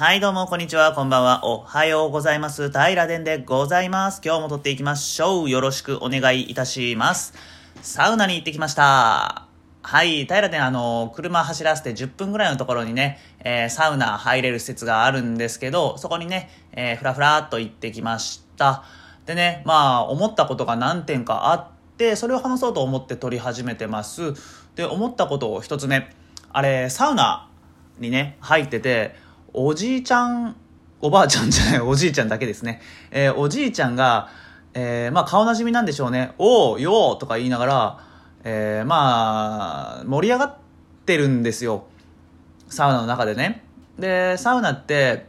はい、どうも、こんにちは、こんばんは。おはようございます。平殿でございます。今日も撮っていきましょう。よろしくお願いいたします。サウナに行ってきました。はい、平殿、あの、車走らせて10分ぐらいのところにね、えーサウナ入れる施設があるんですけど、そこにね、えーふらふらっと行ってきました。でね、まあ、思ったことが何点かあって、それを話そうと思って撮り始めてます。で、思ったことを一つ目、あれ、サウナにね、入ってて、おじいちゃん、おばあちゃんじゃない、おじいちゃんだけですね。えーおじいちゃんが、えーまあ顔なじみなんでしょうね。おー、よーとか言いながら、えーまあ、盛り上がってるんですよ。サウナの中でね。で、サウナって、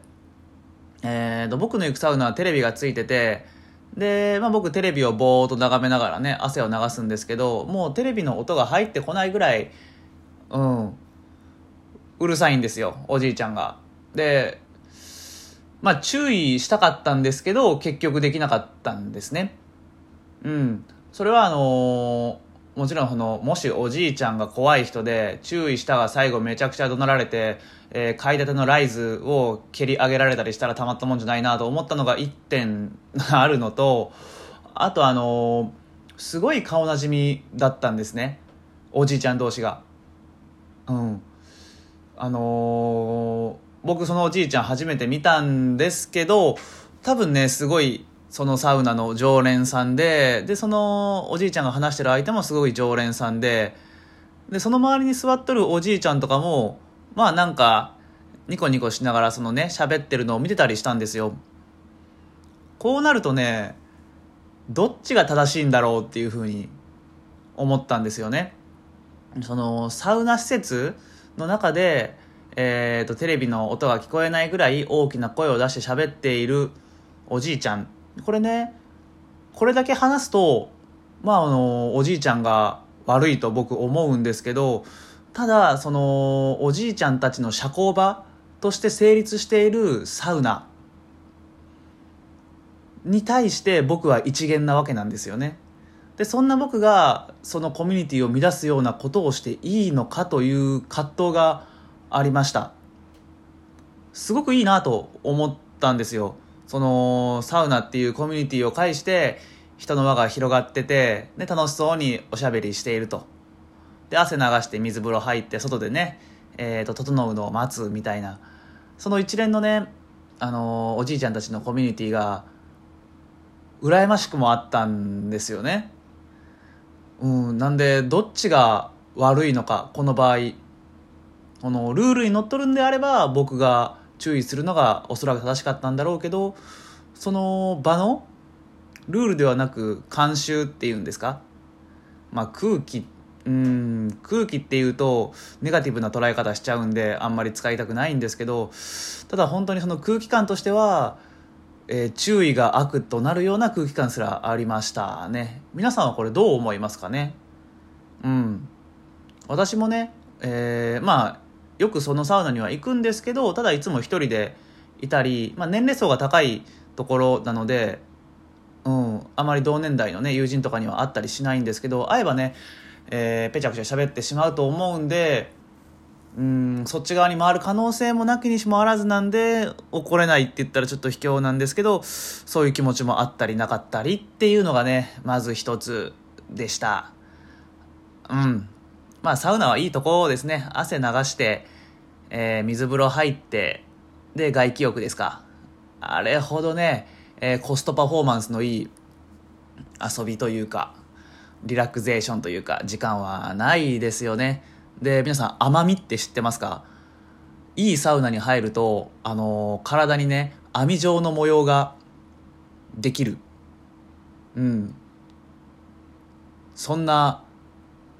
えーと、僕の行くサウナはテレビがついてて、で、まあ僕テレビをぼーっと眺めながらね、汗を流すんですけど、もうテレビの音が入ってこないぐらい、うん、うるさいんですよ、おじいちゃんが。で、まあ注意したかったんですけど、結局できなかったんですね。うん。それはあのーもちろんその、もしおじいちゃんが怖い人で、注意したが最後めちゃくちゃ怒鳴られて、えー買い立てのライズを蹴り上げられたりしたらたまったもんじゃないなと思ったのが一点 あるのと、あとあのーすごい顔なじみだったんですね。おじいちゃん同士が。うん。あのー僕そのおじいちゃん初めて見たんですけど多分ねすごいそのサウナの常連さんででそのおじいちゃんが話してる相手もすごい常連さんででその周りに座っとるおじいちゃんとかもまあなんかニコニコしながらそのね喋ってるのを見てたりしたんですよ。こうなるとねどっちが正しいんだろうっていうふうに思ったんですよね。そのサウナ施設の中で、えー、とテレビの音が聞こえないぐらい大きな声を出して喋っているおじいちゃんこれねこれだけ話すとまああのおじいちゃんが悪いと僕思うんですけどただそのおじいちゃんたちの社交場として成立しているサウナに対して僕は一元なわけなんですよね。でそんな僕がそのコミュニティを乱すようなことをしていいのかという葛藤がありました。すごくいいなと思ったんですよ。そのサウナっていうコミュニティを介して人の輪が広がっててで楽しそうにおしゃべりしていると。で汗流して水風呂入って外でね、えー、と整うのを待つみたいな。その一連のね、あのおじいちゃんたちのコミュニティが羨ましくもあったんですよね。うん、なんでどっちが悪いのかこの場合このルールにのっとるんであれば僕が注意するのがおそらく正しかったんだろうけどその場のルールではなく慣習っていうんですか、まあ、空気うん空気っていうとネガティブな捉え方しちゃうんであんまり使いたくないんですけどただ本当にその空気感としてはえー注意が悪となるような空気感すらありましたね。皆さんはこれどう思いますかね？うん。私もね、えーまあよくそのサウナには行くんですけどただいつも一人でいたり、まあ、年齢層が高いところなのでうん、あまり同年代のね友人とかには会ったりしないんですけど会えばね、えー、ぺちゃくちゃ喋ってしまうと思うんでうんそっち側に回る可能性もなきにしもあらずなんで怒れないって言ったらちょっと卑怯なんですけどそういう気持ちもあったりなかったりっていうのがねまず一つでした。うん。まあサウナはいいとこですね。汗流して、えー水風呂入ってで外気浴ですか。あれほどね、えーコストパフォーマンスのいい遊びというかリラクゼーションというか時間はないですよね。で皆さん甘みって知ってますか？いいサウナに入ると、あのー体にね網状の模様ができる。うん。そんな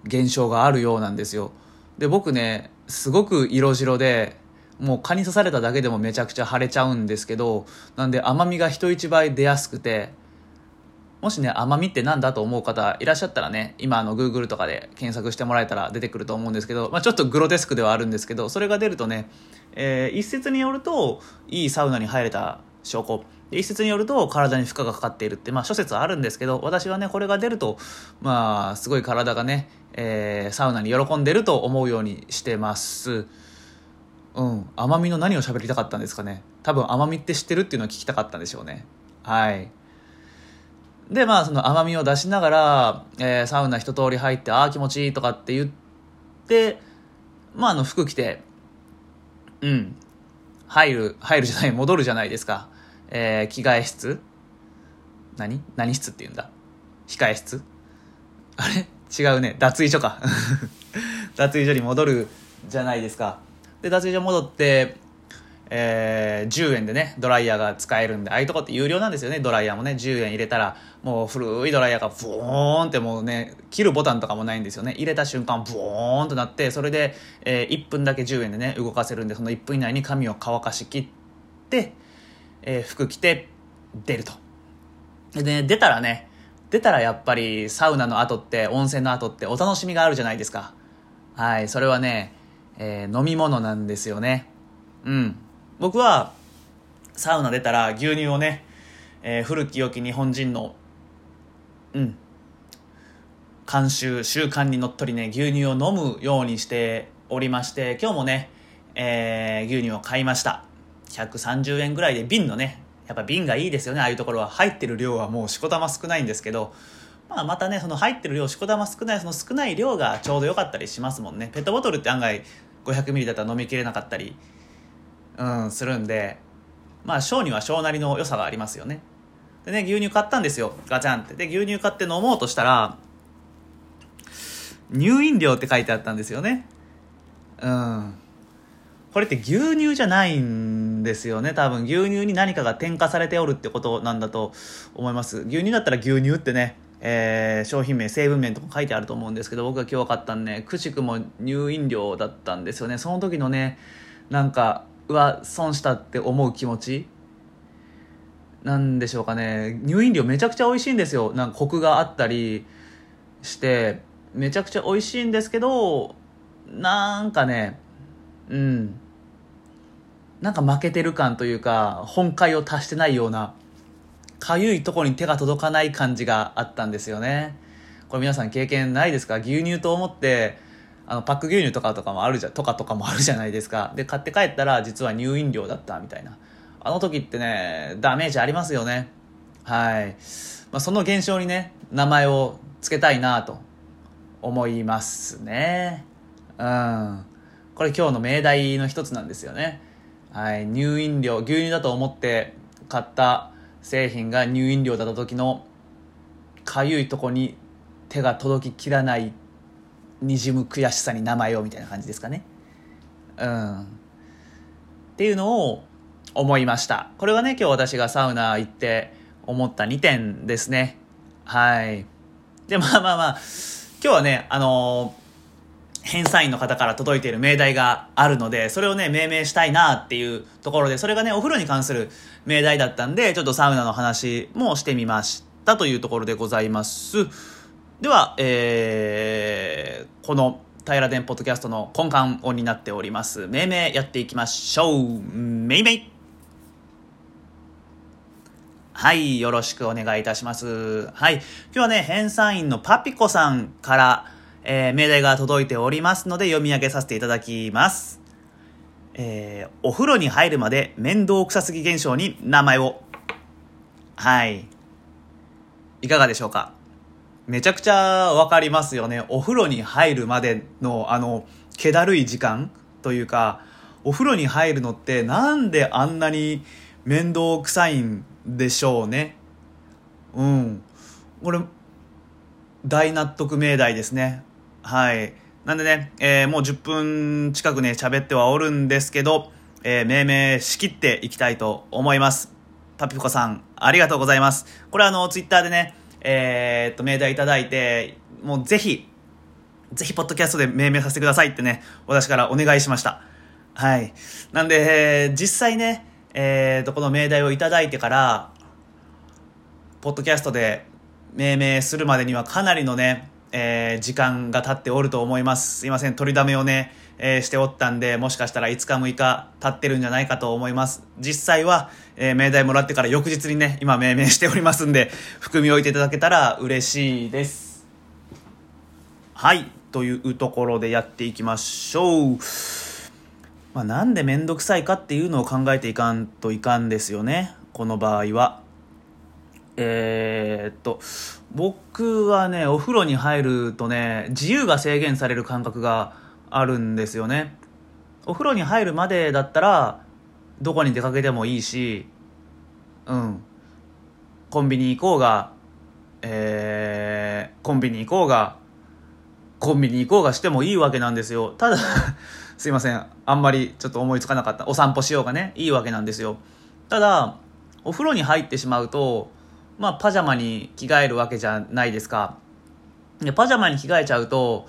現象があるようなんですよ。で僕ねすごく色白でもう蚊に刺されただけでもめちゃくちゃ腫れちゃうんですけどなんで甘みが人一倍出やすくてもしね甘みってなんだと思う方いらっしゃったらね今あの Google とかで検索してもらえたら出てくると思うんですけど、まあ、ちょっとグロテスクではあるんですけどそれが出るとね、えー一説によるといいサウナに入れた証拠で一説によると体に負荷がかかっているって、まあ、諸説あるんですけど私はねこれが出るとまあすごい体がね、えーサウナに喜んでると思うようにしてます。うん。奄美の何を喋りたかったんですかね。多分奄美って知ってるっていうのを聞きたかったんでしょうね。はい。でまあその奄美を出しながら、えー、サウナ一通り入ってああ気持ちいいとかって言ってまああの服着てうん。入る入るじゃない戻るじゃないですか。えー、着替え室？何？何室って言うんだ？控え室？あれ？違うね。脱衣所か。脱衣所に戻るじゃないですか。で脱衣所戻ってえー、10円でねドライヤーが使えるんでああいうとこって有料なんですよね。ドライヤーもね10円入れたらもう古いドライヤーがブーンってもうね切るボタンとかもないんですよね。入れた瞬間ブーンとなってそれで、えー、1分だけ10円でね動かせるんでその1分以内に髪を乾かしきって、えー、服着て出ると。で、ね、出たらね出たらやっぱりサウナの後って温泉の後ってお楽しみがあるじゃないですか。はいそれはね、えー、飲み物なんですよね。うん。僕はサウナ出たら牛乳をね、えー、古き良き日本人のうん。慣習習慣にのっとりね牛乳を飲むようにしておりまして今日もね、えー、牛乳を買いました。130円ぐらいで瓶のねやっぱ瓶がいいですよねああいうところは。入ってる量はもうしこたま少ないんですけどまあ、またねその入ってる量しこたま少ないその少ない量がちょうど良かったりしますもんね。ペットボトルって案外500ミリだったら飲みきれなかったりうんするんでまあ小には小なりの良さがありますよね。でね牛乳買ったんですよガチャンって。で牛乳買って飲もうとしたら乳飲料って書いてあったんですよね。うん。これって牛乳じゃないんですよね。多分牛乳に何かが添加されておるってことなんだと思います。牛乳だったら牛乳ってねえー、商品名成分名とか書いてあると思うんですけど僕が今日買ったんねくしくも乳飲料だったんですよね。その時のねなんかうわ損したって思う気持ち？なんでしょうかね。乳飲料めちゃくちゃ美味しいんですよ。なんかコクがあったりしてめちゃくちゃ美味しいんですけどなんかねうん。なんか負けてる感というか本会を達してないようなかゆいとこに手が届かない感じがあったんですよね。これ皆さん経験ないですか？牛乳と思ってあのパック牛乳とかとかもあるじゃとかとかもあるじゃないですか。で買って帰ったら実は乳飲料だったみたいな。あの時ってねダメージありますよね。はい、まあ、その現象にね名前を付けたいなと思いますね。うん。これ今日の命題の一つなんですよね。はい。乳飲料牛乳だと思って買った製品が乳飲料だった時のかゆいとこに手が届ききらないにじむ悔しさに名前をみたいな感じですかね。うん。っていうのを思いました。これはね今日私がサウナ行って思った2点ですね。はい。でまあまあまあ。今日はねあの返済員の方から届いている命題があるので、それをね、命名したいなっていうところで、それがね、お風呂に関する命題だったんで、ちょっとサウナの話もしてみましたというところでございます。では、えー、この平田ポッドキャストの根幹音になっております。命名やっていきましょう。めいめい。はい、よろしくお願いいたします。はい、今日はね、編纂員のパピコさんから、えー、命題が届いておりますので読み上げさせていただきます。えー、お風呂に入るまで面倒くさすぎ現象に名前を。はい。いかがでしょうか？めちゃくちゃわかりますよね。お風呂に入るまでの、あの、気だるい時間というか、お風呂に入るのってなんであんなに面倒くさいんでしょうね？うん。これ、大納得命題ですね。はい。なんでね、えー、もう10分近くね、喋ってはおるんですけど、えー、命名しきっていきたいと思います。パピコさん、ありがとうございます。これあの、ツイッターでね、えー、っと、命題いただいて、もうぜひ、ぜひ、ポッドキャストで命名させてくださいってね、私からお願いしました。はい。なんで、えー、実際ね、えー、っと、この命題をいただいてから、ポッドキャストで命名するまでにはかなりのね、えー、時間が経っておると思います。すいません、取りだめをね、えー、しておったんで、もしかしたら5日6日経ってるんじゃないかと思います。実際は、えー、命題もらってから翌日にね、今命名しておりますんで、含み置いていただけたら嬉しいです。はい、というところでやっていきましょう。まあ、なんで面倒くさいかっていうのを考えていかんといかんですよねこの場合はえー、っと僕はねお風呂に入るとね自由が制限される感覚があるんですよね。お風呂に入るまでだったらどこに出かけてもいいしうん。コンビニ行こうがえー、コンビニ行こうがコンビニ行こうがしてもいいわけなんですよ。ただ すいません。あんまりちょっと思いつかなかった。お散歩しようがねいいわけなんですよ。ただお風呂に入ってしまうとまあパジャマに着替えるわけじゃないですか。でパジャマに着替えちゃうと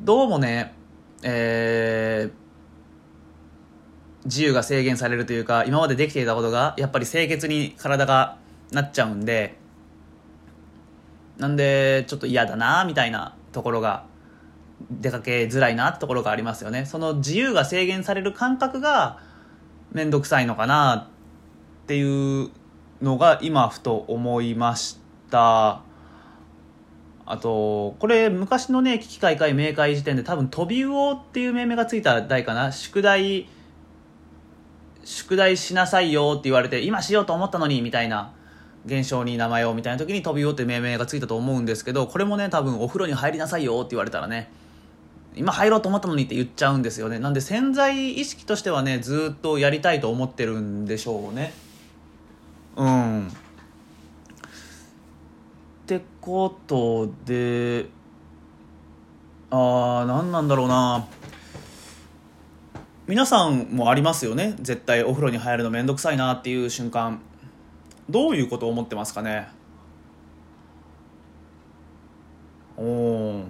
どうもねえー、自由が制限されるというか今までできていたことがやっぱり清潔に体がなっちゃうんでなんでちょっと嫌だなみたいなところが出かけづらいなってところがありますよね。その自由が制限される感覚が面倒くさいのかなっていうのが今ふと思いました。あとこれ昔のね危機開会明快時点で多分飛び魚っていう命名がついた代かな。宿題宿題しなさいよって言われて今しようと思ったのにみたいな現象に名前をみたいな時に飛び魚って命名がついたと思うんですけどこれもね多分お風呂に入りなさいよって言われたらね今入ろうと思ったのにって言っちゃうんですよね。なんで潜在意識としてはねずっとやりたいと思ってるんでしょうね。うん。ってことでああ何なんだろうな。皆さんもありますよね。絶対お風呂に入るの面倒くさいなっていう瞬間。どういうことを思ってますかね。おお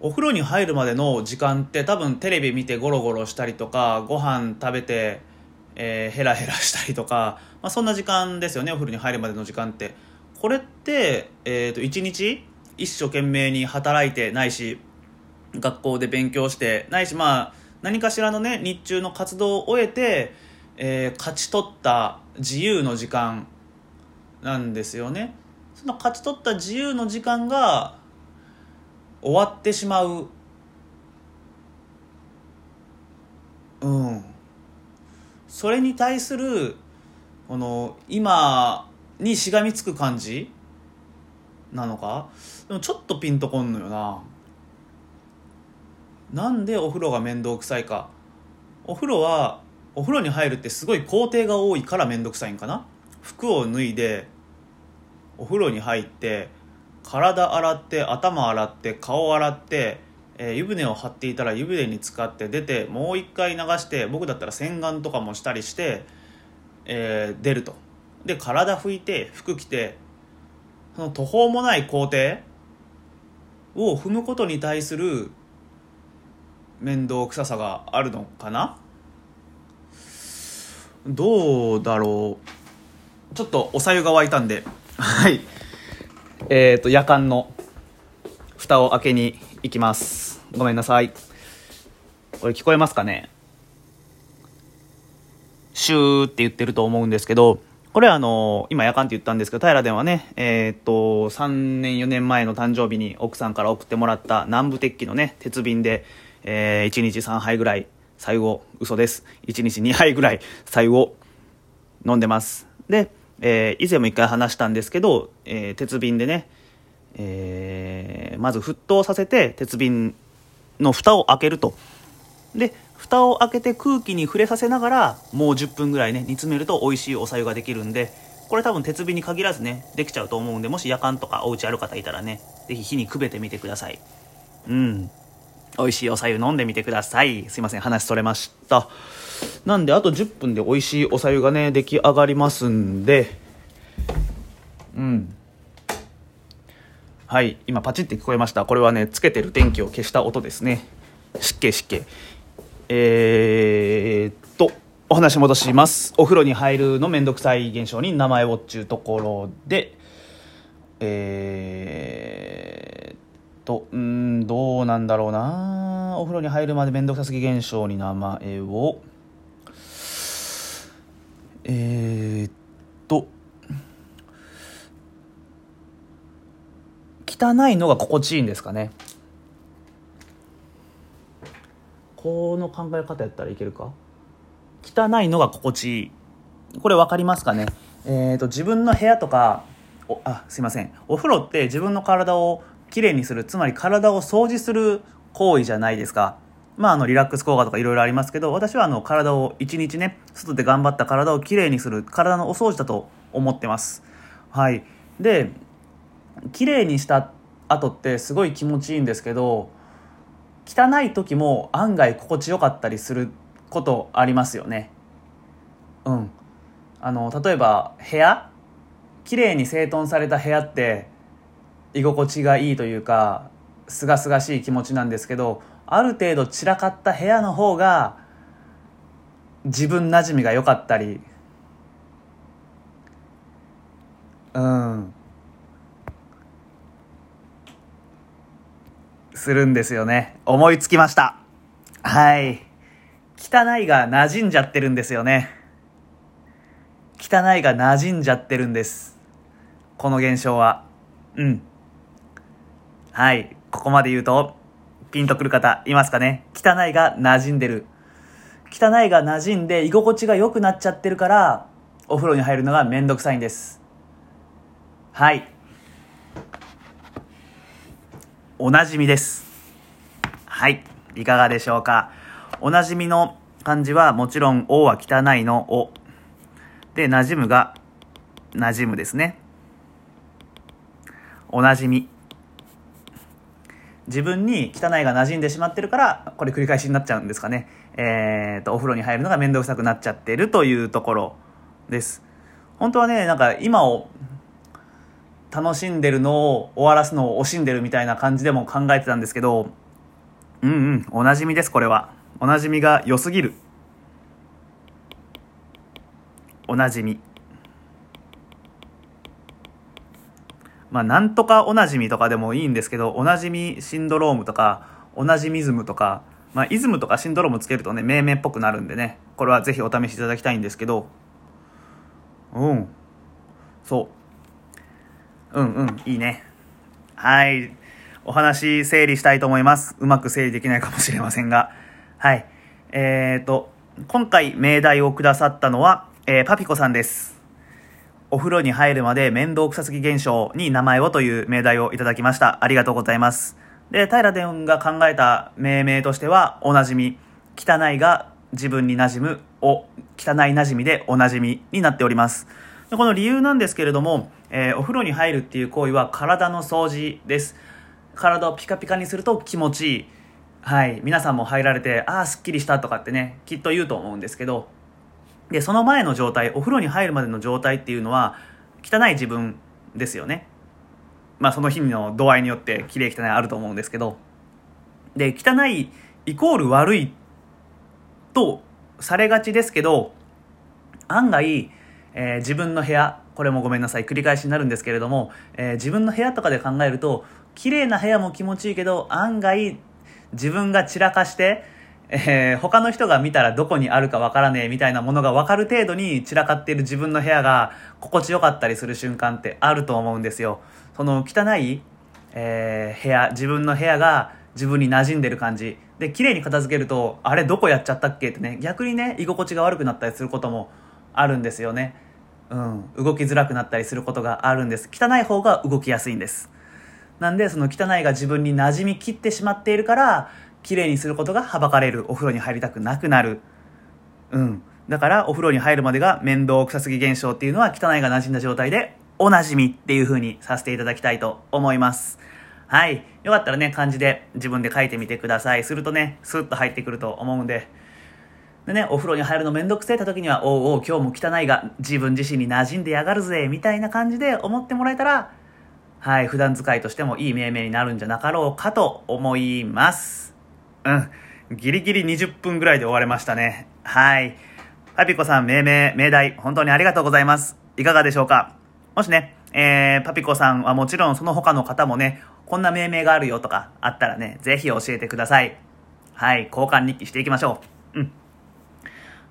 お風呂に入るまでの時間って多分テレビ見てゴロゴロしたりとかご飯食べて、えー、ヘラヘラしたりとか、まあ、そんな時間ですよね。お風呂に入るまでの時間って。これって、えーと、一日一生懸命に働いてないし学校で勉強してないしまあ何かしらのね日中の活動を終えて、えー、勝ち取った自由の時間なんですよね。その勝ち取った自由の時間が終わってしまう。うん。それに対するこの今にしがみつく感じなのか？でもちょっとピンとこんのよな。なんでお風呂が面倒くさいか？お風呂はお風呂に入るってすごい工程が多いから面倒くさいんかな？服を脱いでお風呂に入って体洗って頭洗って顔洗って、えー、湯船を張っていたら湯船に浸かって出てもう一回流して僕だったら洗顔とかもしたりして、えー、出ると。で体拭いて服着てその途方もない工程を踏むことに対する面倒くささがあるのかな？どうだろう？ちょっとおさゆが沸いたんで。はい。えっ、ー、と、夜間の蓋を開けに行きます。ごめんなさい。これ聞こえますかね？シューって言ってると思うんですけど、これはあの、今夜間って言ったんですけど、平ではね、えっ、と、3年4年前の誕生日に奥さんから送ってもらった南部鉄器のね、鉄瓶で、えー、1日3杯ぐらい、最後、嘘です。1日2杯ぐらい、最後、飲んでます。で、えー、以前も一回話したんですけど、えー、鉄瓶でね、えー、まず沸騰させて鉄瓶の蓋を開けると。で蓋を開けて空気に触れさせながらもう10分ぐらいね煮詰めると美味しいおさゆができるんでこれ多分鉄瓶に限らずねできちゃうと思うんでもし夜間とかお家ある方いたらね是非火にくべてみてください。うん。美味しいおさゆ飲んでみてください。すいません話それました。なんであと10分で美味しいおさゆがね出来上がりますんで。うん。はい今パチって聞こえました。これはねつけてる電気を消した音ですね。湿気湿気。えー、っとお話戻します。お風呂に入るのめんどくさい現象に名前をっちゅうところで。えー、っとうんどうなんだろうな。お風呂に入るまでめんどくさすぎ現象に名前を。えー、っ汚いのが心地いいんですかね。この考え方やったらいけるか？汚いのが心地いい。これ分かりますかね？えーと、自分の部屋とかおあすいません。お風呂って自分の体をきれいにするつまり体を掃除する行為じゃないですか。まあ、あのリラックス効果とかいろいろありますけど私はあの体を一日ね外で頑張った体をきれいにする体のお掃除だと思ってます。はい。できれいにした後ってすごい気持ちいいんですけど汚い時も案外心地よかったりすることありますよね。うん。あの例えば部屋？綺麗に整頓された部屋って居心地がいいというかすがすがしい気持ちなんですけどある程度散らかった部屋の方が自分なじみが良かったり。うん。するんですよね。思いつきました。はい。汚いが馴染んじゃってるんですよね。汚いが馴染んじゃってるんです。この現象は。うん。はい。ここまで言うとピンとくる方いますかね？汚いが馴染んでる。汚いが馴染んで居心地が良くなっちゃってるからお風呂に入るのがめんどくさいんです。はい。おなじみですはいいかがでしょうか？おなじみの漢字はもちろん「お」は汚いの「お」で、馴染むが、馴染むですね。おなじみ。自分に汚いが馴染んでしまってるから、これ繰り返しになっちゃうんですかね。えー、と、お風呂に入るのが面倒くさくなっちゃってるというところです。本当はね、なんか今を楽しんでるのを終わらすのを惜しんでるみたいな感じでも考えてたんですけど、うんうん、おなじみです、これは。おなじみが良すぎる。おなじみまあなんとかおなじみとかでもいいんですけどおなじみシンドロームとかおなじみズムとかまあイズムとかシンドロームつけるとね命名っぽくなるんでねこれはぜひお試しいただきたいんですけどうんそううんうんいいねはいお話整理したいと思いますうまく整理できないかもしれませんがはいえーと今回命題をくださったのはえー、パピコさんです。お風呂に入るまで面倒くさすぎ現象に名前をという命題をいただきました。ありがとうございます。で、平殿が考えた命名としては、おなじみ、汚いが自分に馴染む、お、汚い馴染みでおなじみになっております。でこの理由なんですけれども、えー、お風呂に入るっていう行為は体の掃除です。体をピカピカにすると気持ちいい。はい。皆さんも入られて、ああ、すっきりしたとかってね、きっと言うと思うんですけど、で、その前の状態、お風呂に入るまでの状態っていうのは、汚い自分ですよね。まあその日の度合いによって綺麗汚いあると思うんですけど。で、汚いイコール悪いとされがちですけど、案外、えー、自分の部屋、これもごめんなさい、繰り返しになるんですけれども、えー、自分の部屋とかで考えると、綺麗な部屋も気持ちいいけど、案外自分が散らかして、えー、他の人が見たらどこにあるかわからねえみたいなものがわかる程度に散らかっている自分の部屋が心地よかったりする瞬間ってあると思うんですよ。その汚い、えー、部屋、自分の部屋が自分に馴染んでる感じ。で、綺麗に片付けると、あれどこやっちゃったっけってね、逆にね、居心地が悪くなったりすることもあるんですよね。うん。動きづらくなったりすることがあるんです。汚い方が動きやすいんです。なんで、その汚いが自分に馴染みきってしまっているから、綺麗にすることがはばかれる。お風呂に入りたくなくなる。うん。だからお風呂に入るまでが面倒くさすぎ現象っていうのは汚いが馴染んだ状態でおなじみっていう風にさせていただきたいと思います。はい。よかったらね漢字で自分で書いてみてください。するとねスッと入ってくると思うんで。でね、お風呂に入るのめんどくせえた時には、おうおう、今日も汚いが自分自身に馴染んでやがるぜ、みたいな感じで思ってもらえたら、はい、普段使いとしてもいい命名になるんじゃなかろうかと思います。うん。ギリギリ20分ぐらいで終われましたね。はい。パピコさん、命名、命題、本当にありがとうございます。いかがでしょうか？もしね、えー、パピコさんはもちろんその他の方もね、こんな命名があるよとかあったらね、ぜひ教えてください。はい、交換日記していきましょう。うん。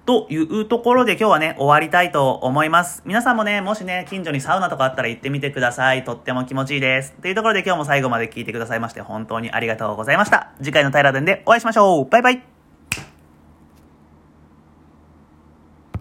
というところで今日はね、終わりたいと思います。皆さんもね、もしね、近所にサウナとかあったら行ってみてください。とっても気持ちいいです。というところで今日も最後まで聞いてくださいまして本当にありがとうございました。次回の平田でお会いしましょう。バイバイ。